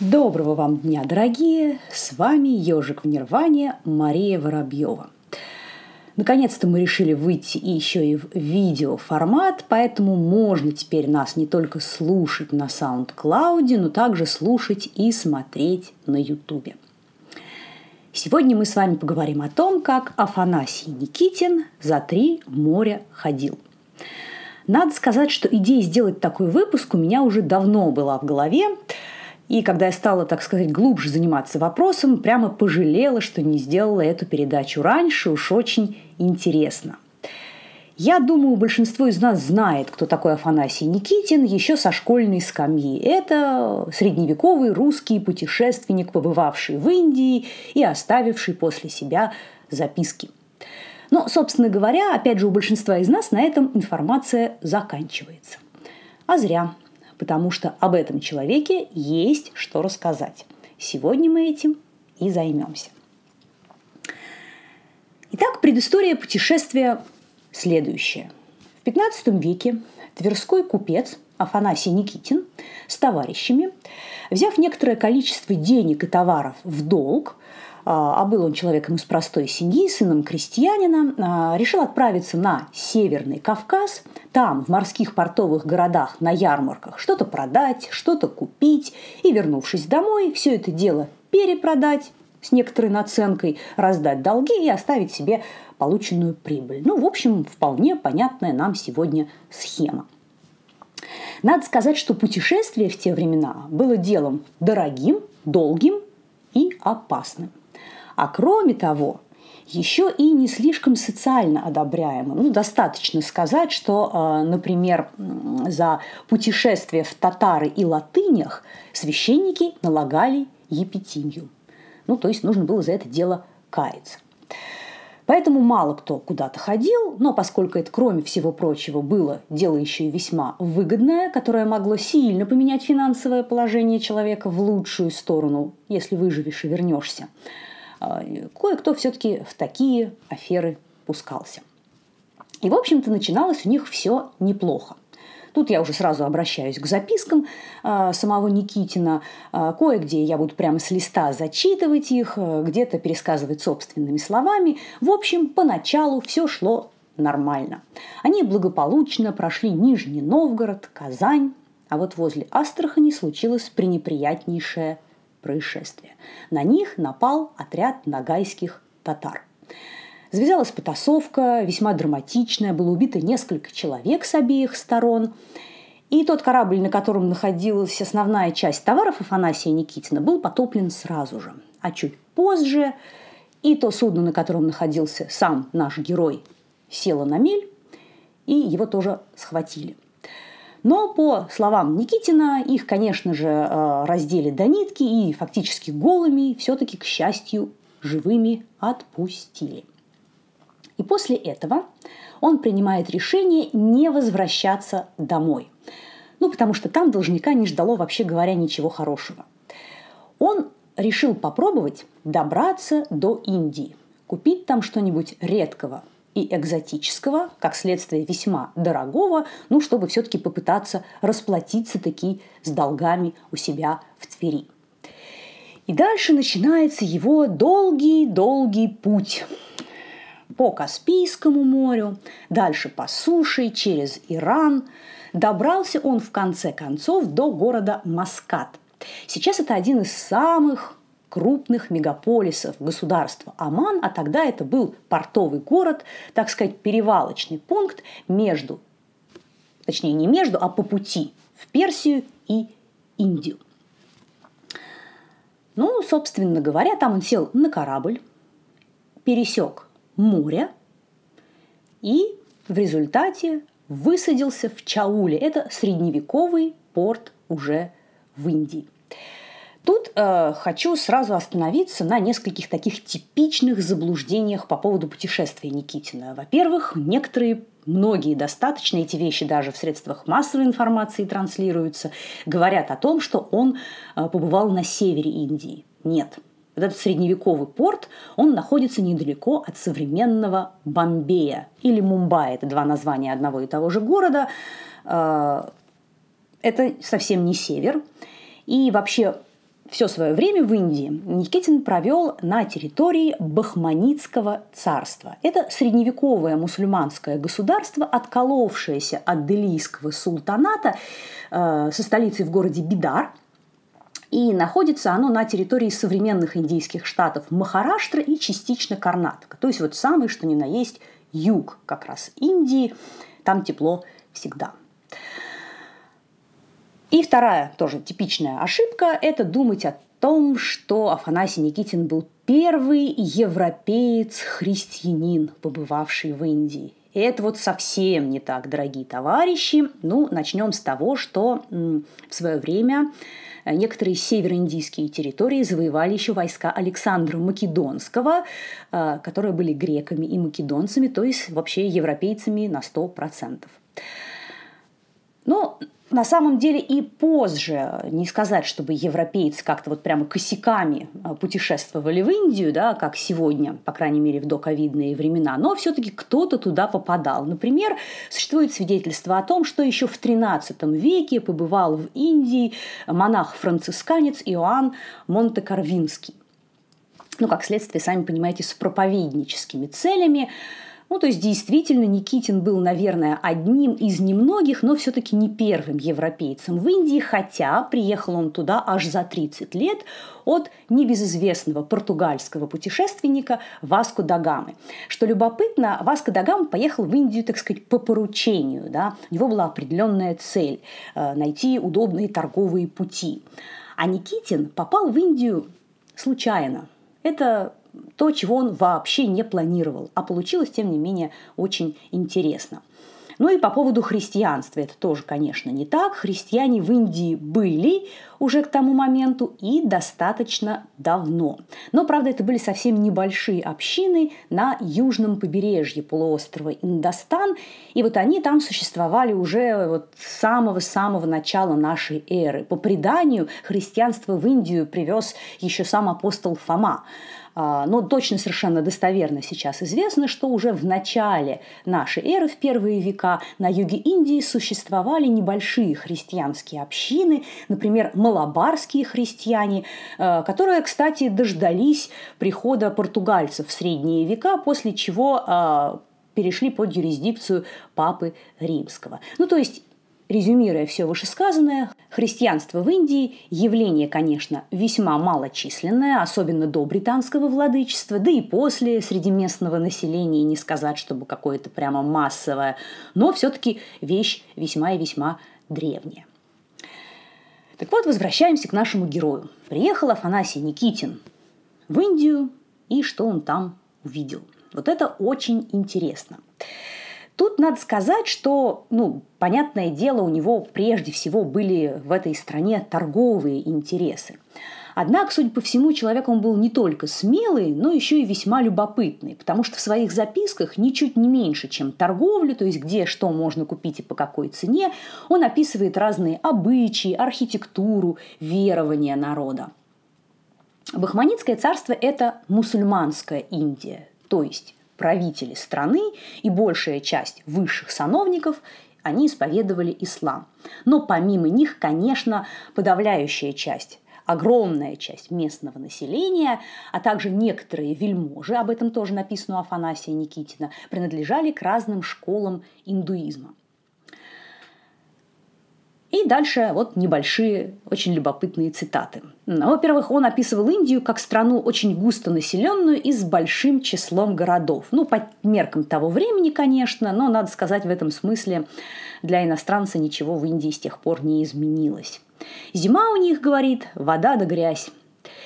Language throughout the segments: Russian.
Доброго вам дня, дорогие! С вами ежик в Нирване Мария Воробьева. Наконец-то мы решили выйти еще и в видеоформат, поэтому можно теперь нас не только слушать на SoundCloud, но также слушать и смотреть на YouTube. Сегодня мы с вами поговорим о том, как Афанасий Никитин за три моря ходил. Надо сказать, что идея сделать такой выпуск у меня уже давно была в голове, и когда я стала, так сказать, глубже заниматься вопросом, прямо пожалела, что не сделала эту передачу раньше, уж очень интересно. Я думаю, большинство из нас знает, кто такой Афанасий Никитин еще со школьной скамьи. Это средневековый русский путешественник, побывавший в Индии и оставивший после себя записки. Но, собственно говоря, опять же, у большинства из нас на этом информация заканчивается. А зря потому что об этом человеке есть что рассказать. Сегодня мы этим и займемся. Итак, предыстория путешествия следующая. В 15 веке Тверской купец Афанасий Никитин с товарищами, взяв некоторое количество денег и товаров в долг, а, а был он человеком из простой семьи, сыном крестьянина, а, решил отправиться на Северный Кавказ, там, в морских портовых городах, на ярмарках, что-то продать, что-то купить, и, вернувшись домой, все это дело перепродать с некоторой наценкой, раздать долги и оставить себе полученную прибыль. Ну, в общем, вполне понятная нам сегодня схема. Надо сказать, что путешествие в те времена было делом дорогим, долгим и опасным – а кроме того, еще и не слишком социально одобряемым. Ну, достаточно сказать, что, а, например, за путешествие в татары и латынях священники налагали епитимию. Ну, то есть нужно было за это дело каяться. Поэтому мало кто куда-то ходил, но поскольку это, кроме всего прочего, было дело еще и весьма выгодное, которое могло сильно поменять финансовое положение человека в лучшую сторону, если выживешь и вернешься, кое-кто все-таки в такие аферы пускался. И, в общем-то, начиналось у них все неплохо. Тут я уже сразу обращаюсь к запискам э, самого Никитина. Э, кое-где я буду прямо с листа зачитывать их, э, где-то пересказывать собственными словами. В общем, поначалу все шло нормально. Они благополучно прошли Нижний Новгород, Казань, а вот возле Астрахани случилось пренеприятнейшее происшествия. На них напал отряд нагайских татар. Завязалась потасовка, весьма драматичная, было убито несколько человек с обеих сторон. И тот корабль, на котором находилась основная часть товаров Афанасия Никитина, был потоплен сразу же. А чуть позже и то судно, на котором находился сам наш герой, село на мель, и его тоже схватили – но, по словам Никитина, их, конечно же, э, раздели до нитки и фактически голыми все-таки, к счастью, живыми отпустили. И после этого он принимает решение не возвращаться домой. Ну, потому что там должника не ждало, вообще говоря, ничего хорошего. Он решил попробовать добраться до Индии, купить там что-нибудь редкого, и экзотического, как следствие весьма дорогого, ну, чтобы все-таки попытаться расплатиться таки с долгами у себя в Твери. И дальше начинается его долгий-долгий путь по Каспийскому морю, дальше по суше, через Иран. Добрался он в конце концов до города Маскат. Сейчас это один из самых крупных мегаполисов государства Оман, а тогда это был портовый город, так сказать, перевалочный пункт между, точнее не между, а по пути в Персию и Индию. Ну, собственно говоря, там он сел на корабль, пересек море и в результате высадился в Чауле. Это средневековый порт уже в Индии. Тут э, хочу сразу остановиться на нескольких таких типичных заблуждениях по поводу путешествия Никитина. Во-первых, некоторые многие достаточно, эти вещи даже в средствах массовой информации транслируются, говорят о том, что он э, побывал на севере Индии. Нет. Этот средневековый порт, он находится недалеко от современного Бомбея или Мумбаи. Это два названия одного и того же города. Э, это совсем не север. И вообще все свое время в Индии Никитин провел на территории Бахманитского царства. Это средневековое мусульманское государство, отколовшееся от делийского султаната э, со столицей в городе Бидар. И находится оно на территории современных индийских штатов Махараштра и частично Карнатка. То есть вот самый, что ни на есть, юг как раз Индии. Там тепло всегда. И вторая тоже типичная ошибка – это думать о том, что Афанасий Никитин был первый европеец-христианин, побывавший в Индии. И это вот совсем не так, дорогие товарищи. Ну, начнем с того, что в свое время некоторые североиндийские территории завоевали еще войска Александра Македонского, э, которые были греками и македонцами, то есть вообще европейцами на 100%. Но на самом деле и позже, не сказать, чтобы европейцы как-то вот прямо косяками а, путешествовали в Индию, да, как сегодня, по крайней мере, в доковидные времена, но все-таки кто-то туда попадал. Например, существует свидетельство о том, что еще в XIII веке побывал в Индии монах-францисканец Иоанн Монте-Карвинский. Ну, как следствие, сами понимаете, с проповедническими целями – ну, то есть действительно Никитин был, наверное, одним из немногих, но все-таки не первым европейцем в Индии, хотя приехал он туда аж за 30 лет от небезызвестного португальского путешественника Васко да Гамы. Что любопытно, Васко да Гама поехал в Индию, так сказать, по поручению. Да? У него была определенная цель э, – найти удобные торговые пути. А Никитин попал в Индию случайно. Это то, чего он вообще не планировал. А получилось, тем не менее, очень интересно. Ну и по поводу христианства. Это тоже, конечно, не так. Христиане в Индии были уже к тому моменту и достаточно давно. Но, правда, это были совсем небольшие общины на южном побережье полуострова Индостан. И вот они там существовали уже вот с самого-самого начала нашей эры. По преданию, христианство в Индию привез еще сам апостол Фома. А, но точно совершенно достоверно сейчас известно, что уже в начале нашей эры, в первые века, на юге Индии существовали небольшие христианские общины, например, малабарские христиане, э, которые, кстати, дождались прихода португальцев в средние века, после чего а, перешли под юрисдикцию Папы Римского. Ну, то есть Резюмируя все вышесказанное, христианство в Индии – явление, конечно, весьма малочисленное, особенно до британского владычества, да и после среди местного населения, не сказать, чтобы какое-то прямо массовое, но все-таки вещь весьма и весьма древняя. Так вот, возвращаемся к нашему герою. Приехал Афанасий Никитин в Индию, и что он там увидел. Вот это очень интересно. Тут надо сказать, что, ну, понятное дело, у него прежде всего были в этой стране торговые интересы. Однако, судя по всему, человек он был не только смелый, но еще и весьма любопытный, потому что в своих записках ничуть не меньше, чем торговлю, то есть где что можно купить и по какой цене, он описывает разные обычаи, архитектуру, верования народа. Бахманитское царство – это мусульманская Индия, то есть правители страны и большая часть высших сановников они исповедовали ислам. Но помимо них, конечно, подавляющая часть огромная часть местного населения, а также некоторые вельможи, об этом тоже написано у Афанасия Никитина, принадлежали к разным школам индуизма. И дальше вот небольшие, очень любопытные цитаты. Ну, во-первых, он описывал Индию как страну очень густо населенную и с большим числом городов. Ну, по меркам того времени, конечно, но, надо сказать, в этом смысле для иностранца ничего в Индии с тех пор не изменилось. Зима у них, говорит, вода да грязь.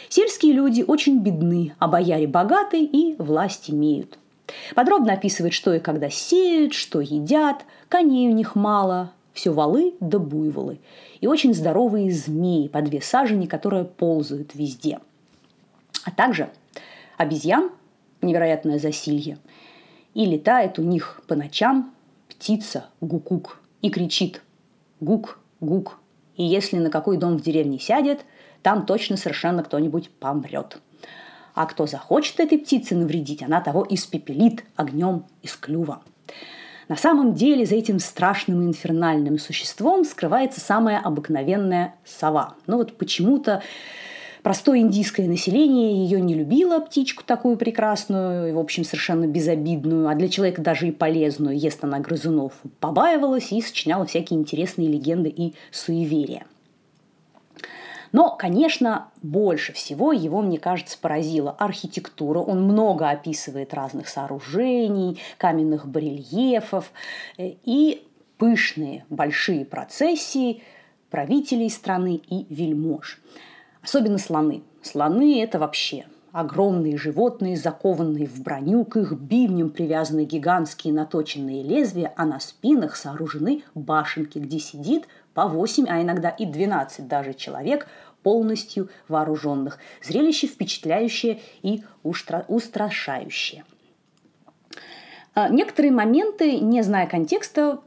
Сельские люди очень бедны, а бояре богаты и власть имеют. Подробно описывает, что и когда сеют, что едят, коней у них мало, все валы да буйволы. И очень здоровые змеи по две сажени, которые ползают везде. А также обезьян, невероятное засилье, и летает у них по ночам птица гукук и кричит гук-гук. И если на какой дом в деревне сядет, там точно совершенно кто-нибудь помрет. А кто захочет этой птице навредить, она того испепелит огнем из клюва. На самом деле за этим страшным и инфернальным существом скрывается самая обыкновенная сова. Но вот почему-то Простое индийское население ее не любило, птичку такую прекрасную, в общем, совершенно безобидную, а для человека даже и полезную, ест она грызунов, побаивалась и сочиняла всякие интересные легенды и суеверия. Но, конечно, больше всего его, мне кажется, поразила архитектура. Он много описывает разных сооружений, каменных барельефов э, и пышные большие процессии правителей страны и вельмож. Особенно слоны. Слоны – это вообще огромные животные, закованные в броню, к их бивням привязаны гигантские наточенные лезвия, а на спинах сооружены башенки, где сидит по 8, а иногда и 12 даже человек, полностью вооруженных. Зрелище впечатляющее и устрашающее. А, некоторые моменты, не зная контекста,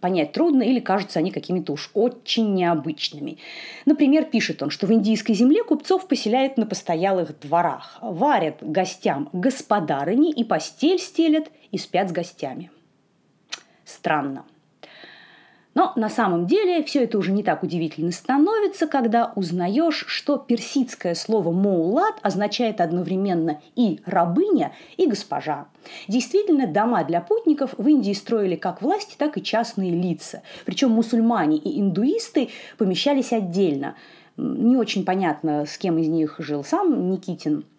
понять трудно или кажутся они какими-то уж очень необычными. Например, пишет он, что в индийской земле купцов поселяют на постоялых дворах, варят гостям господарыни и постель стелят и спят с гостями. Странно. Но на самом деле все это уже не так удивительно становится, когда узнаешь, что персидское слово «моулат» означает одновременно и «рабыня», и «госпожа». Действительно, дома для путников в Индии строили как власти, так и частные лица. Причем мусульмане и индуисты помещались отдельно. Не очень понятно, с кем из них жил сам Никитин –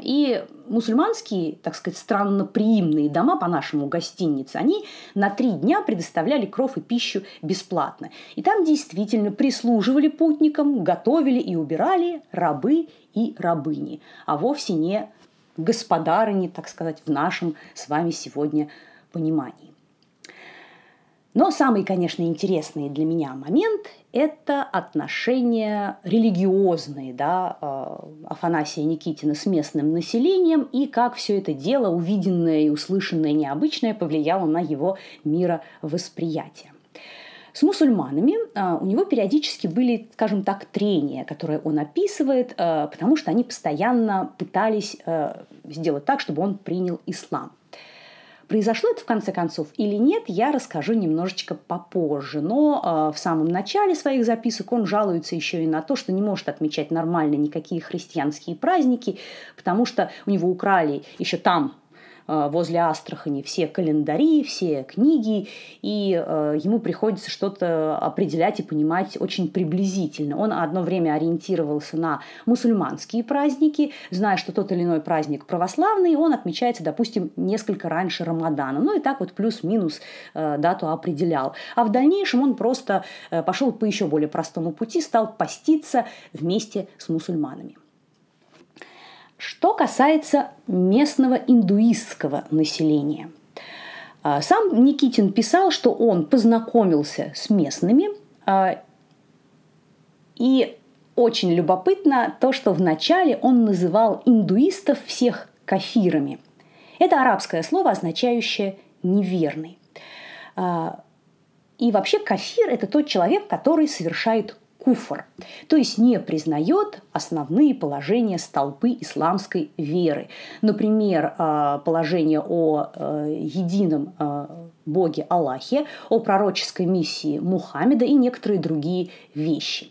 и мусульманские, так сказать, странноприимные дома, по-нашему гостиницы, они на три дня предоставляли кров и пищу бесплатно. И там действительно прислуживали путникам, готовили и убирали рабы и рабыни, а вовсе не господарыни, так сказать, в нашем с вами сегодня понимании. Но самый, конечно, интересный для меня момент – это отношения религиозные да, э, Афанасия Никитина с местным населением и как все это дело, увиденное и услышанное необычное, повлияло на его мировосприятие. С мусульманами э, у него периодически были, скажем так, трения, которые он описывает, э, потому что они постоянно пытались сделать так, чтобы он принял ислам. Произошло это в конце концов или нет, я расскажу немножечко попозже. Но э, в самом начале своих записок он жалуется еще и на то, что не может отмечать нормально никакие христианские праздники, потому что у него украли еще там возле Астрахани все календари, все книги, и э, ему приходится что-то определять и понимать очень приблизительно. Он одно время ориентировался на мусульманские праздники, зная, что тот или иной праздник православный, он отмечается, допустим, несколько раньше Рамадана. Ну и так вот плюс-минус э, дату определял. А в дальнейшем он просто пошел по еще более простому пути, стал поститься вместе с мусульманами. Что касается местного индуистского населения. А, сам Никитин писал, что он познакомился с местными, а, и очень любопытно то, что вначале он называл индуистов всех кафирами. Это арабское слово, означающее «неверный». А, и вообще кафир – это тот человек, который совершает куфр, то есть не признает основные положения столпы исламской веры. Например, а, положение о э, едином а, Боге Аллахе, о пророческой миссии Мухаммеда и некоторые другие вещи.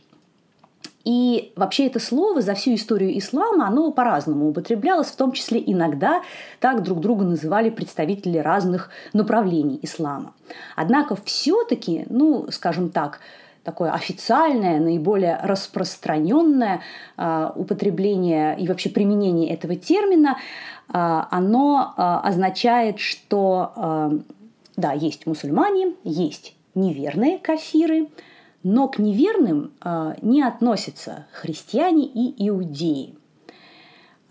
И вообще это слово за всю историю ислама, оно по-разному употреблялось, в том числе иногда так друг друга называли представители разных направлений ислама. Однако все-таки, ну, скажем так, такое официальное, наиболее распространенное э, употребление и вообще применение этого термина, э, оно э, означает, что да, есть мусульмане, есть неверные кафиры, но к неверным не относятся христиане и иудеи.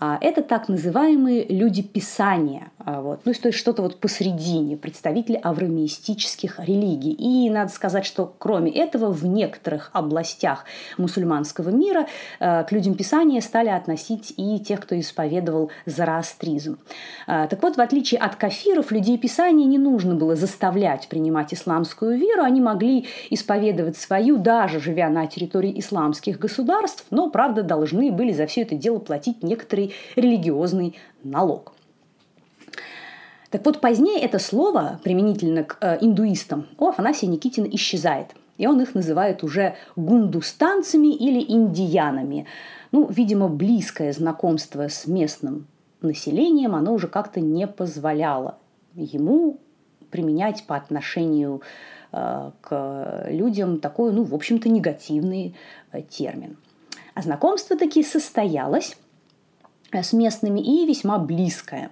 А это так называемые люди Писания, а, вот, ну, то есть что-то вот посредине, представители аврамистических религий. И надо сказать, что кроме этого в некоторых областях мусульманского мира а, к людям Писания стали относить и тех, кто исповедовал зороастризм. Так вот, в отличие от кафиров, людей Писания не нужно было заставлять принимать исламскую веру, они могли исповедовать свою, даже живя на территории исламских государств, но, правда, должны были за все это дело платить некоторые религиозный налог. Так вот, позднее это слово, применительно к э, индуистам, у Афанасия Никитина исчезает. и он их называет уже гундустанцами или индиянами. Ну, видимо, близкое знакомство с местным населением оно уже как-то не позволяло ему применять по отношению э, к людям такой, ну, в общем-то, негативный э, термин. А знакомство таки состоялось с местными и весьма близкое.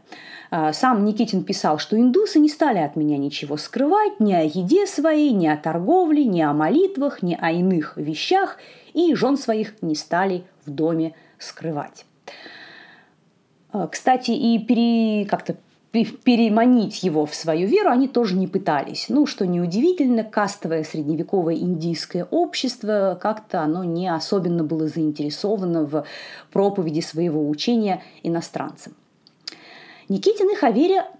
А, сам Никитин писал, что индусы не стали от меня ничего скрывать ни о еде своей, ни о торговле, ни о молитвах, ни о иных вещах, и жен своих не стали в доме скрывать. А, кстати, и пере, как-то переманить его в свою веру они тоже не пытались. Ну, что неудивительно, кастовое средневековое индийское общество как-то оно не особенно было заинтересовано в проповеди своего учения иностранцам. Никитин их о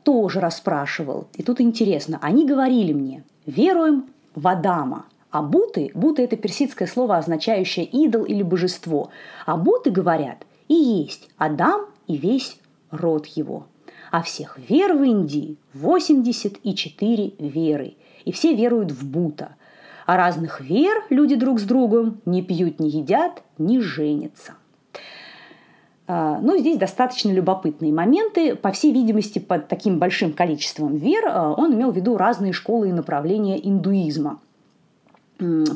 тоже расспрашивал. И тут интересно, они говорили мне, веруем в Адама, а буты, буты – это персидское слово, означающее идол или божество. А буты говорят, и есть Адам и весь род его – а всех вер в Индии 84 веры, и все веруют в Бута. А разных вер люди друг с другом не пьют, не едят, не женятся. А, ну, здесь достаточно любопытные моменты. По всей видимости, под таким большим количеством вер а, он имел в виду разные школы и направления индуизма –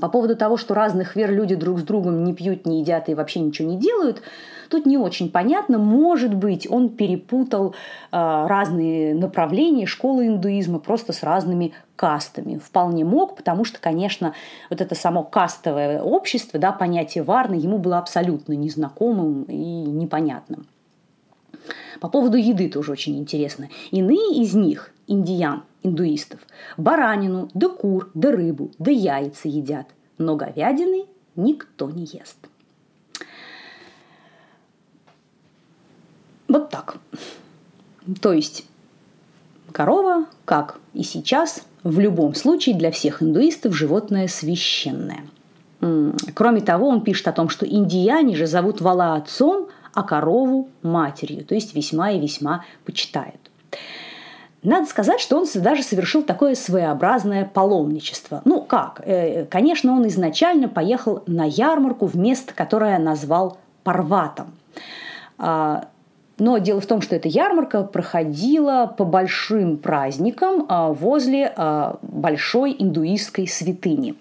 по поводу того, что разных вер люди друг с другом не пьют, не едят и вообще ничего не делают, тут не очень понятно. Может быть, он перепутал э, разные направления школы индуизма просто с разными кастами. Вполне мог, потому что, конечно, вот это само кастовое общество, да, понятие варны ему было абсолютно незнакомым и непонятным. По поводу еды тоже очень интересно. Иные из них, индиян, индуистов, баранину, да кур, да рыбу, да яйца едят, но говядины никто не ест. Вот так. То есть корова, как и сейчас, в любом случае для всех индуистов животное священное. Кроме того, он пишет о том, что индияне же зовут вала отцом, а корову матерью, то есть весьма и весьма почитают. Надо сказать, что он даже совершил такое своеобразное паломничество. Ну как? Э, конечно, он изначально поехал на ярмарку в место, которое назвал Парватом. А, но дело в том, что эта ярмарка проходила по большим праздникам а, возле а, большой индуистской святыни.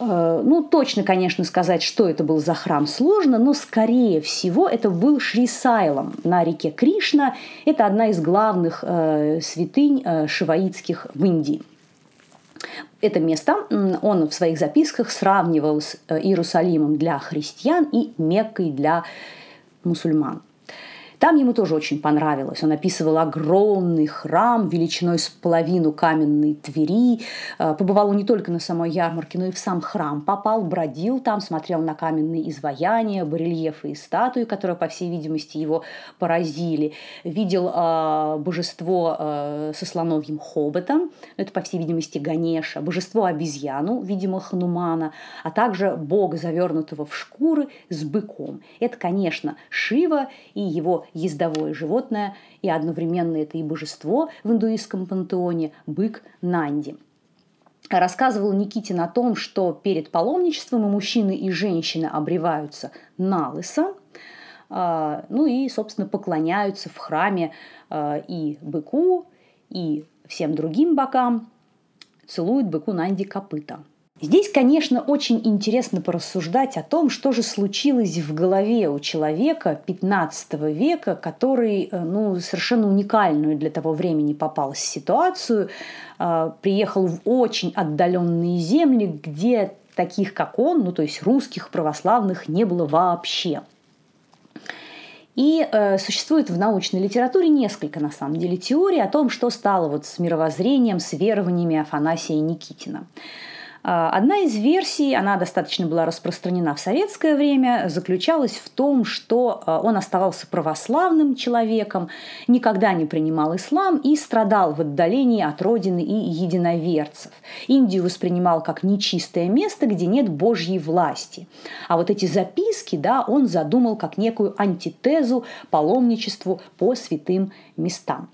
Э, ну, точно, конечно, сказать, что это был за храм, сложно, но, скорее всего, это был Шри Сайлам на реке Кришна. Это одна из главных э, святынь э, шиваитских в Индии. Это место он в своих записках сравнивал с э, Иерусалимом для христиан и Меккой для мусульман. Там ему тоже очень понравилось. Он описывал огромный храм величиной с половину каменной Твери. Э, побывал он не только на самой ярмарке, но и в сам храм. Попал, бродил там, смотрел на каменные изваяния, барельефы и статуи, которые, по всей видимости, его поразили. Видел э, божество э, со слоновьим хоботом, это, по всей видимости, Ганеша, божество обезьяну, видимо, Ханумана, а также бога, завернутого в шкуры с быком. Это, конечно, Шива и его ездовое животное, и одновременно это и божество в индуистском пантеоне – бык Нанди. Рассказывал Никитин о том, что перед паломничеством и мужчины, и женщины обреваются на лысо, а, ну и, собственно, поклоняются в храме а, и быку, и всем другим богам, целуют быку Нанди копыта – Здесь, конечно, очень интересно порассуждать о том, что же случилось в голове у человека 15 века, который э, ну, совершенно уникальную для того времени попал в ситуацию, э, приехал в очень отдаленные земли, где таких, как он, ну то есть русских православных, не было вообще. И э, существует в научной литературе несколько, на самом деле, теорий о том, что стало вот с мировоззрением, с верованиями Афанасия Никитина. А, одна из версий, она достаточно была распространена в советское время, заключалась в том, что а, он оставался православным человеком, никогда не принимал ислам и страдал в отдалении от родины и единоверцев. Индию воспринимал как нечистое место, где нет Божьей власти. А вот эти записки да, он задумал как некую антитезу паломничеству по святым местам.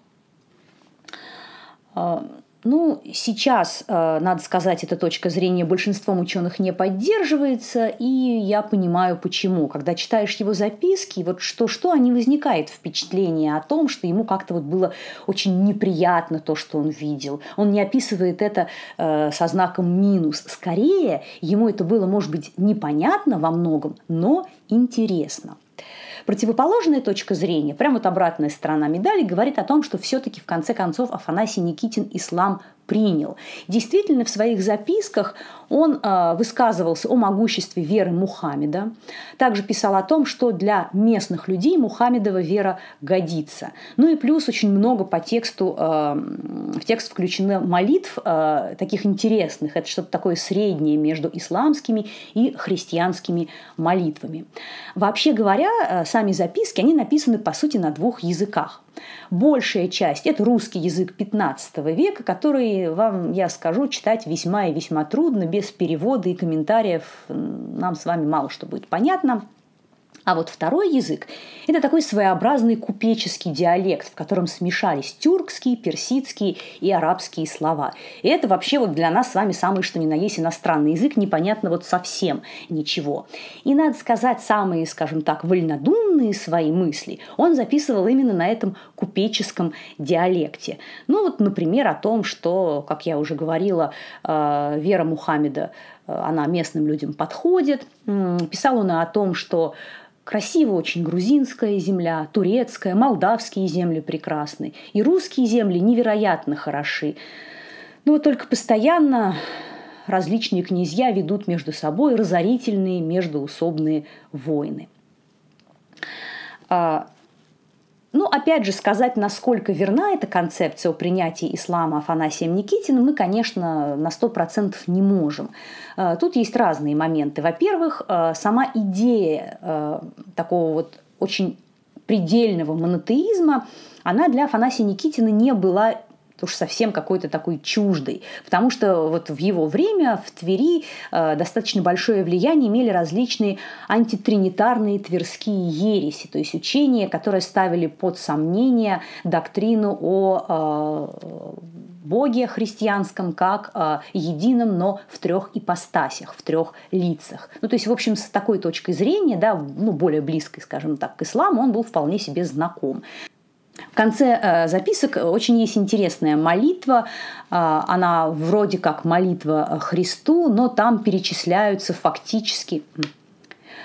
А, Ну, сейчас, э, надо сказать, эта точка зрения большинством ученых не поддерживается, и я понимаю, почему. Когда читаешь его записки, вот что-что, они возникает впечатление о том, что ему как-то вот было очень неприятно то, что он видел. Он не описывает это э, со знаком минус. Скорее, ему это было, может быть, непонятно во многом, но интересно. Противоположная точка зрения, прямо вот обратная сторона медали, говорит о том, что все-таки в конце концов Афанасий Никитин ислам принял. Действительно, в своих записках он э, высказывался о могуществе веры Мухаммеда. Также писал о том, что для местных людей Мухаммедова вера годится. Ну и плюс очень много по тексту, э, в текст включено молитв э, таких интересных. Это что-то такое среднее между исламскими и христианскими молитвами. Вообще говоря, э, сами записки, они написаны по сути на двух языках. Большая часть – это русский язык 15 века, который вам, я скажу, читать весьма и весьма трудно, без перевода и комментариев нам с вами мало что будет понятно. А вот второй язык – это такой своеобразный купеческий диалект, в котором смешались тюркские, персидские и арабские слова. И это вообще вот для нас с вами самый что ни на есть иностранный язык, непонятно вот совсем ничего. И надо сказать, самые, скажем так, вольнодумные свои мысли он записывал именно на этом купеческом диалекте. Ну вот, например, о том, что, как я уже говорила, э, вера Мухаммеда э, она местным людям подходит. Писал он о том, что Красиво очень грузинская земля, турецкая, молдавские земли прекрасны. И русские земли невероятно хороши. Но только постоянно различные князья ведут между собой разорительные междуусобные войны. А, ну, опять же, сказать, насколько верна эта концепция о принятии ислама Афанасием Никитиным, мы, конечно, на 100% не можем. Э, тут есть разные моменты. Во-первых, э, сама идея э, такого вот очень предельного монотеизма, она для Афанасия Никитина не была уж совсем какой-то такой чуждой. Потому что вот в его время в Твери э, достаточно большое влияние имели различные антитринитарные тверские ереси, то есть учения, которые ставили под сомнение доктрину о э, Боге христианском как э, едином, но в трех ипостасях, в трех лицах. Ну, то есть, в общем, с такой точкой зрения, да, ну, более близкой, скажем так, к исламу, он был вполне себе знаком. В конце э, записок очень есть интересная молитва. Э, она вроде как молитва Христу, но там перечисляются фактически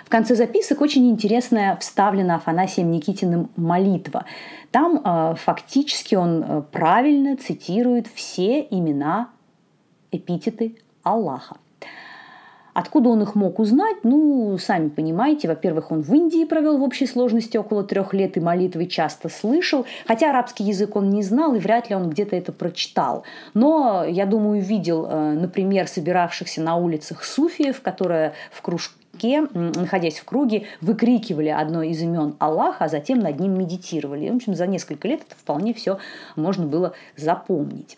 в конце записок очень интересная вставлена Афанасием Никитиным молитва. Там э, фактически он правильно цитирует все имена, эпитеты Аллаха. Откуда он их мог узнать? Ну, сами понимаете, во-первых, он в Индии провел в общей сложности около трех лет и молитвы часто слышал, хотя арабский язык он не знал и вряд ли он где-то это прочитал. Но, я думаю, видел, э, например, собиравшихся на улицах суфиев, которые в кружке находясь в круге, выкрикивали одно из имен Аллаха, а затем над ним медитировали. В общем, за несколько лет это вполне все можно было запомнить.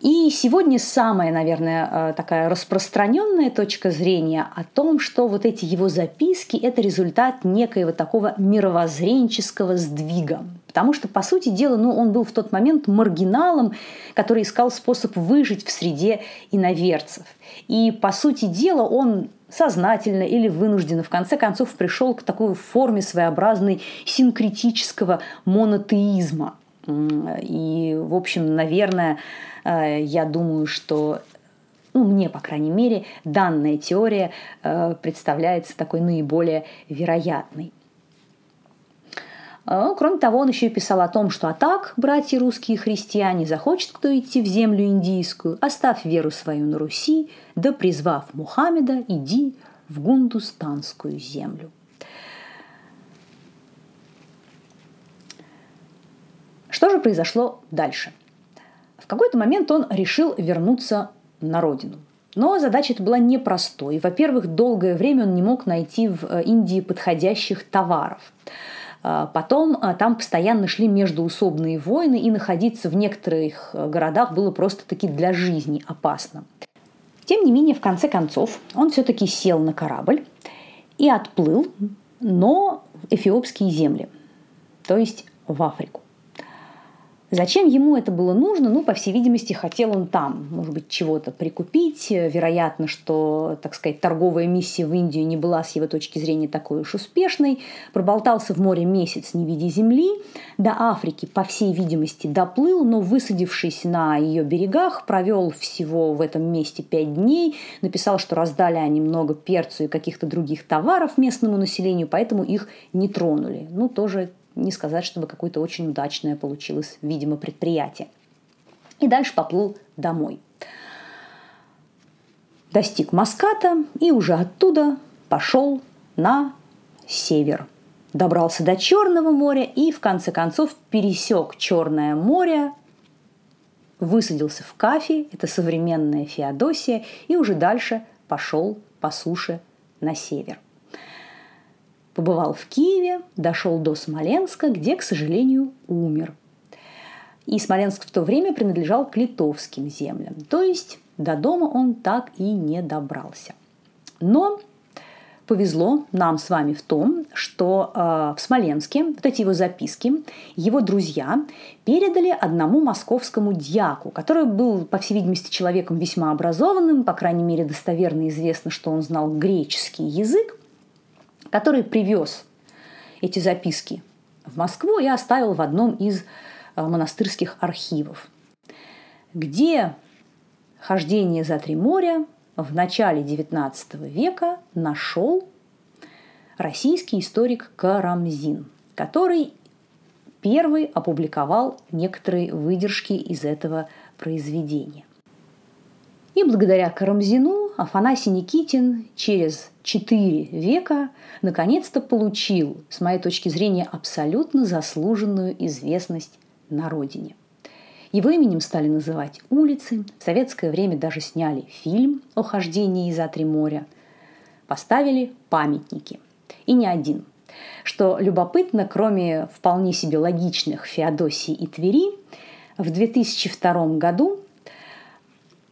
И сегодня самая, наверное, э, такая распространенная точка зрения о том, что вот эти его записки – это результат некоего такого мировоззренческого сдвига. Потому что, по сути дела, ну, он был в тот момент маргиналом, который искал способ выжить в среде иноверцев. И, по сути дела, он сознательно или вынужденно, в конце концов, пришел к такой форме своеобразной синкретического монотеизма. И, в общем, наверное, Э, я думаю, что ну, мне, по крайней мере, данная теория э, представляется такой наиболее вероятной. Э, кроме того, он еще и писал о том, что «А так, братья русские христиане, захочет кто идти в землю индийскую, оставь веру свою на Руси, да призвав Мухаммеда, иди в гундустанскую землю». Что же произошло дальше? какой-то момент он решил вернуться на родину. Но задача эта была непростой. Во-первых, долгое время он не мог найти в э, Индии подходящих товаров. А потом а, там постоянно шли междуусобные войны, и находиться в некоторых э, городах было просто-таки для жизни опасно. Тем не менее, в конце концов, он все-таки сел на корабль и отплыл, но в эфиопские земли, то есть в Африку. Зачем ему это было нужно? Ну, по всей видимости, хотел он там, может быть, чего-то прикупить. Вероятно, что, так сказать, торговая миссия в Индию не была с его точки зрения такой уж успешной. Проболтался в море месяц, не видя земли. До Африки, по всей видимости, доплыл, но, высадившись на ее берегах, провел всего в этом месте пять дней. Написал, что раздали они много перцу и каких-то других товаров местному населению, поэтому их не тронули. Ну, тоже не сказать, чтобы какое-то очень удачное получилось, видимо, предприятие. И дальше поплыл домой. Достиг Маската и уже оттуда пошел на север. Добрался до Черного моря и в конце концов пересек Черное море, высадился в Кафе, это современная Феодосия, и уже дальше пошел по суше на север – Побывал в Киеве, дошел до Смоленска, где, к сожалению, умер. И Смоленск в то время принадлежал к литовским землям. То есть до дома он так и не добрался. Но повезло нам с вами в том, что э, в Смоленске вот эти его записки его друзья передали одному московскому дьяку, который был, по всей видимости, человеком весьма образованным, по крайней мере, достоверно известно, что он знал греческий язык, который привез эти записки в Москву и оставил в одном из э, монастырских архивов, где хождение за три моря в начале XIX века нашел российский историк Карамзин, который первый опубликовал некоторые выдержки из этого произведения. И благодаря Карамзину Афанасий Никитин через четыре века наконец-то получил, с моей точки зрения, абсолютно заслуженную известность на родине. Его именем стали называть улицы. В советское время даже сняли фильм о хождении за три моря. Поставили памятники. И не один. Что любопытно, кроме вполне себе логичных Феодосии и Твери, в 2002 году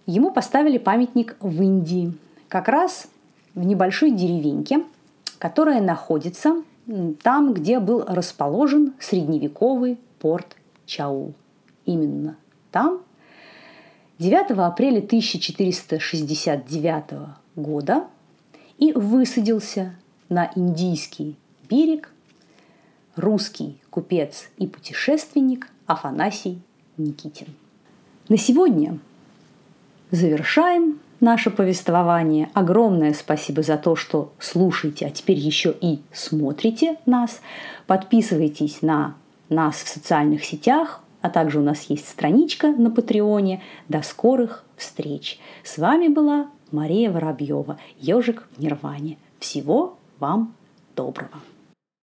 Ему поставили памятник в Индии, как раз в небольшой деревеньке, которая находится там, где был расположен средневековый порт Чаул. Именно там 9 апреля 1469 года и высадился на индийский берег русский купец и путешественник Афанасий Никитин. На сегодня завершаем наше повествование. Огромное спасибо за то, что слушаете, а теперь еще и смотрите нас. Подписывайтесь на нас в социальных сетях, а также у нас есть страничка на Патреоне. До скорых встреч! С вами была Мария Воробьева, ежик в Нирване. Всего вам доброго!